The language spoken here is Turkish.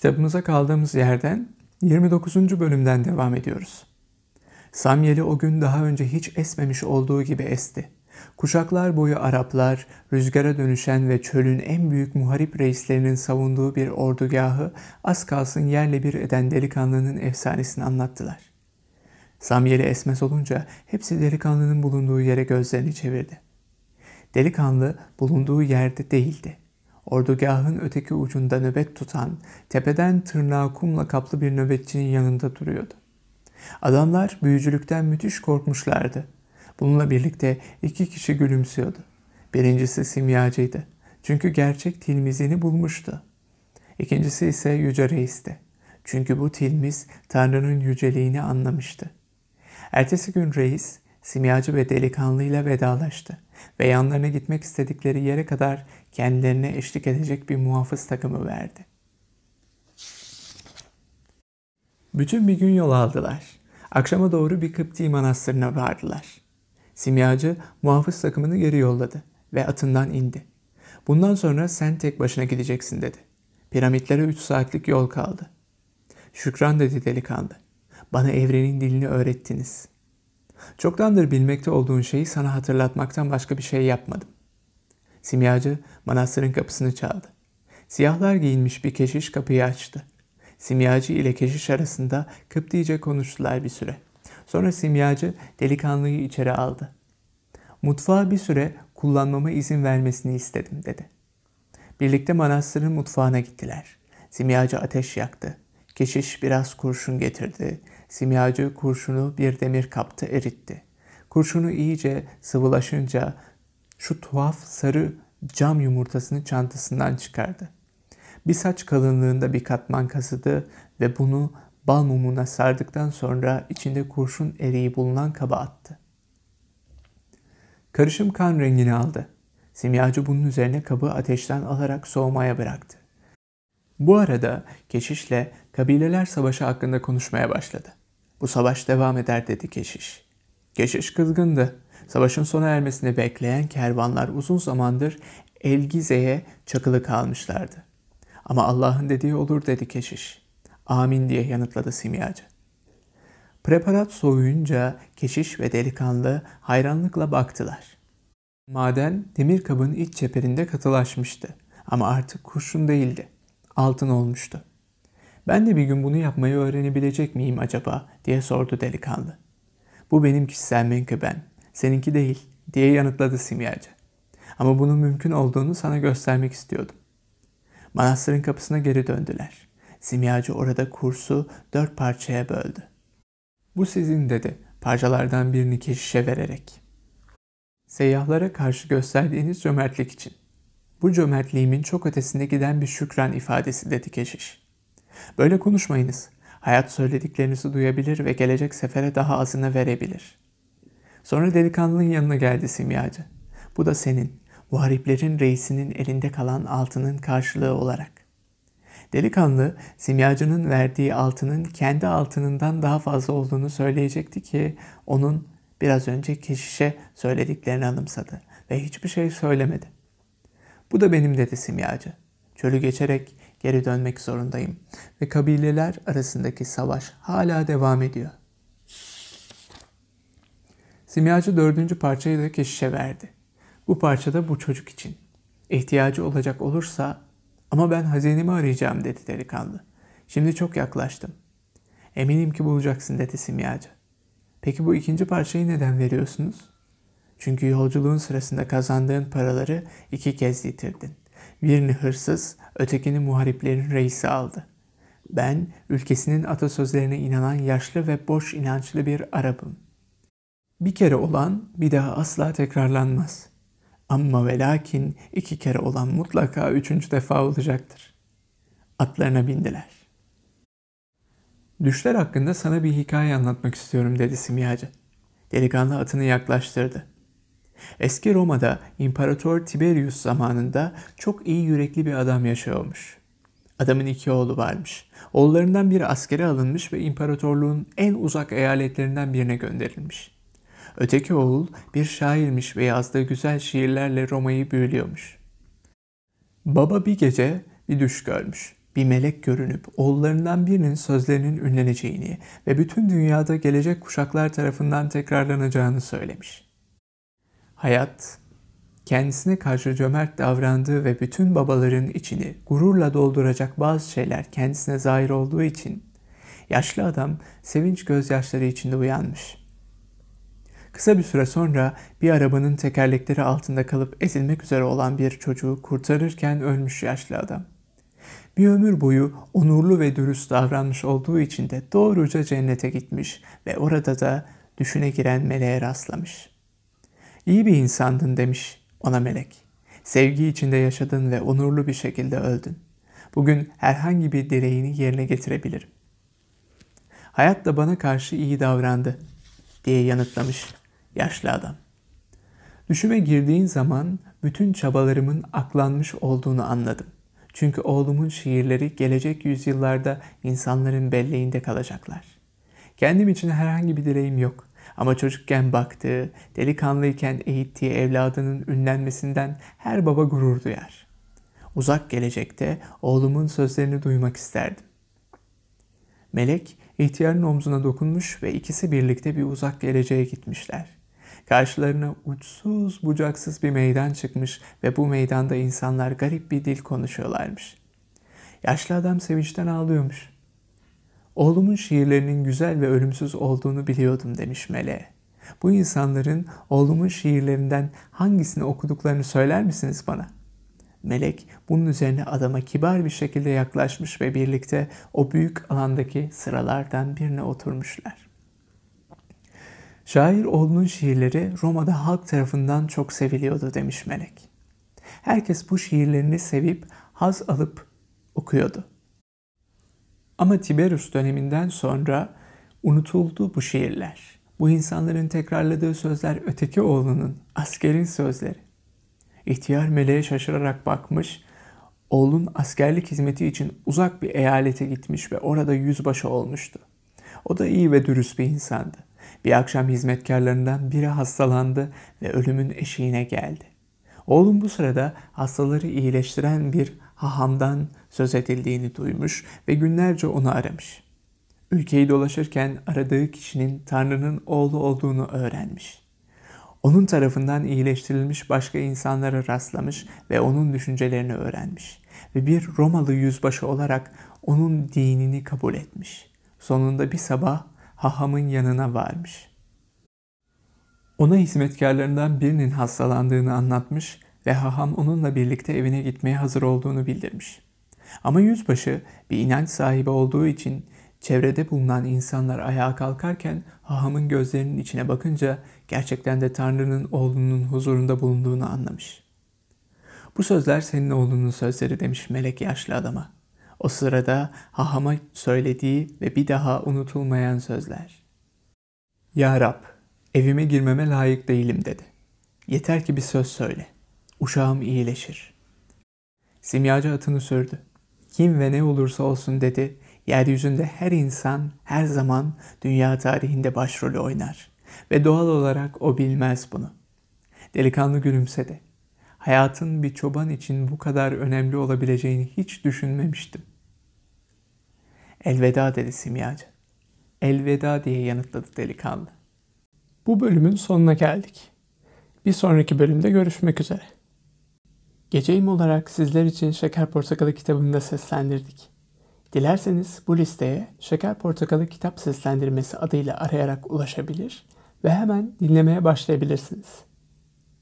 Kitabımıza kaldığımız yerden 29. bölümden devam ediyoruz. Samyeli o gün daha önce hiç esmemiş olduğu gibi esti. Kuşaklar boyu Araplar, rüzgara dönüşen ve çölün en büyük muharip reislerinin savunduğu bir ordugahı az kalsın yerle bir eden delikanlının efsanesini anlattılar. Samyeli esmez olunca hepsi delikanlının bulunduğu yere gözlerini çevirdi. Delikanlı bulunduğu yerde değildi. Ordugahın öteki ucunda nöbet tutan, tepeden tırnağa kumla kaplı bir nöbetçinin yanında duruyordu. Adamlar büyücülükten müthiş korkmuşlardı. Bununla birlikte iki kişi gülümsüyordu. Birincisi simyacıydı. Çünkü gerçek tilmizini bulmuştu. İkincisi ise Yüce Reis'ti. Çünkü bu tilmiz Tanrı'nın yüceliğini anlamıştı. Ertesi gün reis, simyacı ve delikanlıyla vedalaştı ve yanlarına gitmek istedikleri yere kadar kendilerine eşlik edecek bir muhafız takımı verdi. Bütün bir gün yol aldılar. Akşama doğru bir Kıpti manastırına vardılar. Simyacı muhafız takımını geri yolladı ve atından indi. Bundan sonra sen tek başına gideceksin dedi. Piramitlere üç saatlik yol kaldı. Şükran dedi delikanlı. Bana evrenin dilini öğrettiniz. Çoktandır bilmekte olduğun şeyi sana hatırlatmaktan başka bir şey yapmadım. Simyacı manastırın kapısını çaldı. Siyahlar giyinmiş bir keşiş kapıyı açtı. Simyacı ile keşiş arasında Kıptice konuştular bir süre. Sonra simyacı delikanlıyı içeri aldı. Mutfağa bir süre kullanmama izin vermesini istedim dedi. Birlikte manastırın mutfağına gittiler. Simyacı ateş yaktı. Keşiş biraz kurşun getirdi. Simyacı kurşunu bir demir kapta eritti. Kurşunu iyice sıvılaşınca şu tuhaf sarı cam yumurtasını çantasından çıkardı. Bir saç kalınlığında bir katman kazıdı ve bunu bal mumuna sardıktan sonra içinde kurşun eriği bulunan kaba attı. Karışım kan rengini aldı. Simyacı bunun üzerine kabı ateşten alarak soğumaya bıraktı. Bu arada keşişle kabileler savaşı hakkında konuşmaya başladı. Bu savaş devam eder dedi keşiş. Keşiş kızgındı. Savaşın sona ermesini bekleyen kervanlar uzun zamandır Elgize'ye çakılı kalmışlardı. Ama Allah'ın dediği olur dedi keşiş. Amin diye yanıtladı simyacı. Preparat soğuyunca keşiş ve delikanlı hayranlıkla baktılar. Maden demir kabın iç çeperinde katılaşmıştı ama artık kurşun değildi. Altın olmuştu. Ben de bir gün bunu yapmayı öğrenebilecek miyim acaba diye sordu delikanlı. Bu benim kişisel menkıben, seninki değil diye yanıtladı simyacı. Ama bunun mümkün olduğunu sana göstermek istiyordum. Manastırın kapısına geri döndüler. Simyacı orada kursu dört parçaya böldü. Bu sizin dedi parçalardan birini keşişe vererek. Seyyahlara karşı gösterdiğiniz cömertlik için. Bu cömertliğimin çok ötesinde giden bir şükran ifadesi dedi keşiş. Böyle konuşmayınız. Hayat söylediklerinizi duyabilir ve gelecek sefere daha azını verebilir. Sonra delikanlının yanına geldi simyacı. Bu da senin, muhariplerin reisinin elinde kalan altının karşılığı olarak. Delikanlı simyacının verdiği altının kendi altınından daha fazla olduğunu söyleyecekti ki onun biraz önce keşişe söylediklerini anımsadı ve hiçbir şey söylemedi. Bu da benim dedi simyacı. Çölü geçerek geri dönmek zorundayım ve kabileler arasındaki savaş hala devam ediyor. Simyacı dördüncü parçayı da keşişe verdi. Bu parça da bu çocuk için. İhtiyacı olacak olursa ama ben hazinemi arayacağım dedi delikanlı. Şimdi çok yaklaştım. Eminim ki bulacaksın dedi simyacı. Peki bu ikinci parçayı neden veriyorsunuz? Çünkü yolculuğun sırasında kazandığın paraları iki kez yitirdin. Birini hırsız, ötekini muhariplerin reisi aldı. Ben ülkesinin atasözlerine inanan yaşlı ve boş inançlı bir Arap'ım. Bir kere olan bir daha asla tekrarlanmaz. Ama ve lakin iki kere olan mutlaka üçüncü defa olacaktır. Atlarına bindiler. Düşler hakkında sana bir hikaye anlatmak istiyorum dedi simyacı. Delikanlı atını yaklaştırdı. Eski Roma'da İmparator Tiberius zamanında çok iyi yürekli bir adam yaşıyormuş. Adamın iki oğlu varmış. Oğullarından biri askere alınmış ve imparatorluğun en uzak eyaletlerinden birine gönderilmiş. Öteki oğul bir şairmiş ve yazdığı güzel şiirlerle Roma'yı büyülüyormuş. Baba bir gece bir düş görmüş. bir melek görünüp oğullarından birinin sözlerinin ünleneceğini ve bütün dünyada gelecek kuşaklar tarafından tekrarlanacağını söylemiş. Hayat, kendisine karşı cömert davrandığı ve bütün babaların içini gururla dolduracak bazı şeyler kendisine zahir olduğu için yaşlı adam sevinç gözyaşları içinde uyanmış. Kısa bir süre sonra bir arabanın tekerlekleri altında kalıp ezilmek üzere olan bir çocuğu kurtarırken ölmüş yaşlı adam. Bir ömür boyu onurlu ve dürüst davranmış olduğu için de doğruca cennete gitmiş ve orada da düşüne giren meleğe rastlamış. İyi bir insandın demiş ona melek. Sevgi içinde yaşadın ve onurlu bir şekilde öldün. Bugün herhangi bir dileğini yerine getirebilirim. Hayat da bana karşı iyi davrandı diye yanıtlamış yaşlı adam. Düşüme girdiğin zaman bütün çabalarımın aklanmış olduğunu anladım. Çünkü oğlumun şiirleri gelecek yüzyıllarda insanların belleğinde kalacaklar. Kendim için herhangi bir dileğim yok. Ama çocukken baktığı, delikanlıyken eğittiği evladının ünlenmesinden her baba gurur duyar. Uzak gelecekte oğlumun sözlerini duymak isterdim. Melek ihtiyarın omzuna dokunmuş ve ikisi birlikte bir uzak geleceğe gitmişler. Karşılarına uçsuz bucaksız bir meydan çıkmış ve bu meydanda insanlar garip bir dil konuşuyorlarmış. Yaşlı adam sevinçten ağlıyormuş. Oğlumun şiirlerinin güzel ve ölümsüz olduğunu biliyordum demiş Mele. Bu insanların oğlumun şiirlerinden hangisini okuduklarını söyler misiniz bana? Melek bunun üzerine adama kibar bir şekilde yaklaşmış ve birlikte o büyük alandaki sıralardan birine oturmuşlar. Şair oğlunun şiirleri Roma'da halk tarafından çok seviliyordu demiş Melek. Herkes bu şiirlerini sevip haz alıp okuyordu. Ama Tiberius döneminden sonra unutuldu bu şiirler. Bu insanların tekrarladığı sözler öteki oğlunun, askerin sözleri. İhtiyar meleğe şaşırarak bakmış, oğlun askerlik hizmeti için uzak bir eyalete gitmiş ve orada yüzbaşı olmuştu. O da iyi ve dürüst bir insandı. Bir akşam hizmetkarlarından biri hastalandı ve ölümün eşiğine geldi. Oğlum bu sırada hastaları iyileştiren bir hahamdan söz edildiğini duymuş ve günlerce onu aramış. Ülkeyi dolaşırken aradığı kişinin Tanrı'nın oğlu olduğunu öğrenmiş. Onun tarafından iyileştirilmiş başka insanlara rastlamış ve onun düşüncelerini öğrenmiş. Ve bir Romalı yüzbaşı olarak onun dinini kabul etmiş. Sonunda bir sabah hahamın yanına varmış. Ona hizmetkarlarından birinin hastalandığını anlatmış ve haham onunla birlikte evine gitmeye hazır olduğunu bildirmiş. Ama yüzbaşı bir inanç sahibi olduğu için çevrede bulunan insanlar ayağa kalkarken hahamın gözlerinin içine bakınca gerçekten de Tanrı'nın oğlunun huzurunda bulunduğunu anlamış. Bu sözler senin oğlunun sözleri demiş melek yaşlı adama. O sırada hahama söylediği ve bir daha unutulmayan sözler. Ya Rab, evime girmeme layık değilim dedi. Yeter ki bir söz söyle. Uşağım iyileşir. Simyacı atını sürdü. Kim ve ne olursa olsun dedi. Yeryüzünde her insan her zaman dünya tarihinde başrolü oynar. Ve doğal olarak o bilmez bunu. Delikanlı gülümsedi. Hayatın bir çoban için bu kadar önemli olabileceğini hiç düşünmemiştim. Elveda dedi simyacı. Elveda diye yanıtladı delikanlı. Bu bölümün sonuna geldik. Bir sonraki bölümde görüşmek üzere. Geceyim olarak sizler için Şeker Portakalı kitabını da seslendirdik. Dilerseniz bu listeye Şeker Portakalı kitap seslendirmesi adıyla arayarak ulaşabilir ve hemen dinlemeye başlayabilirsiniz.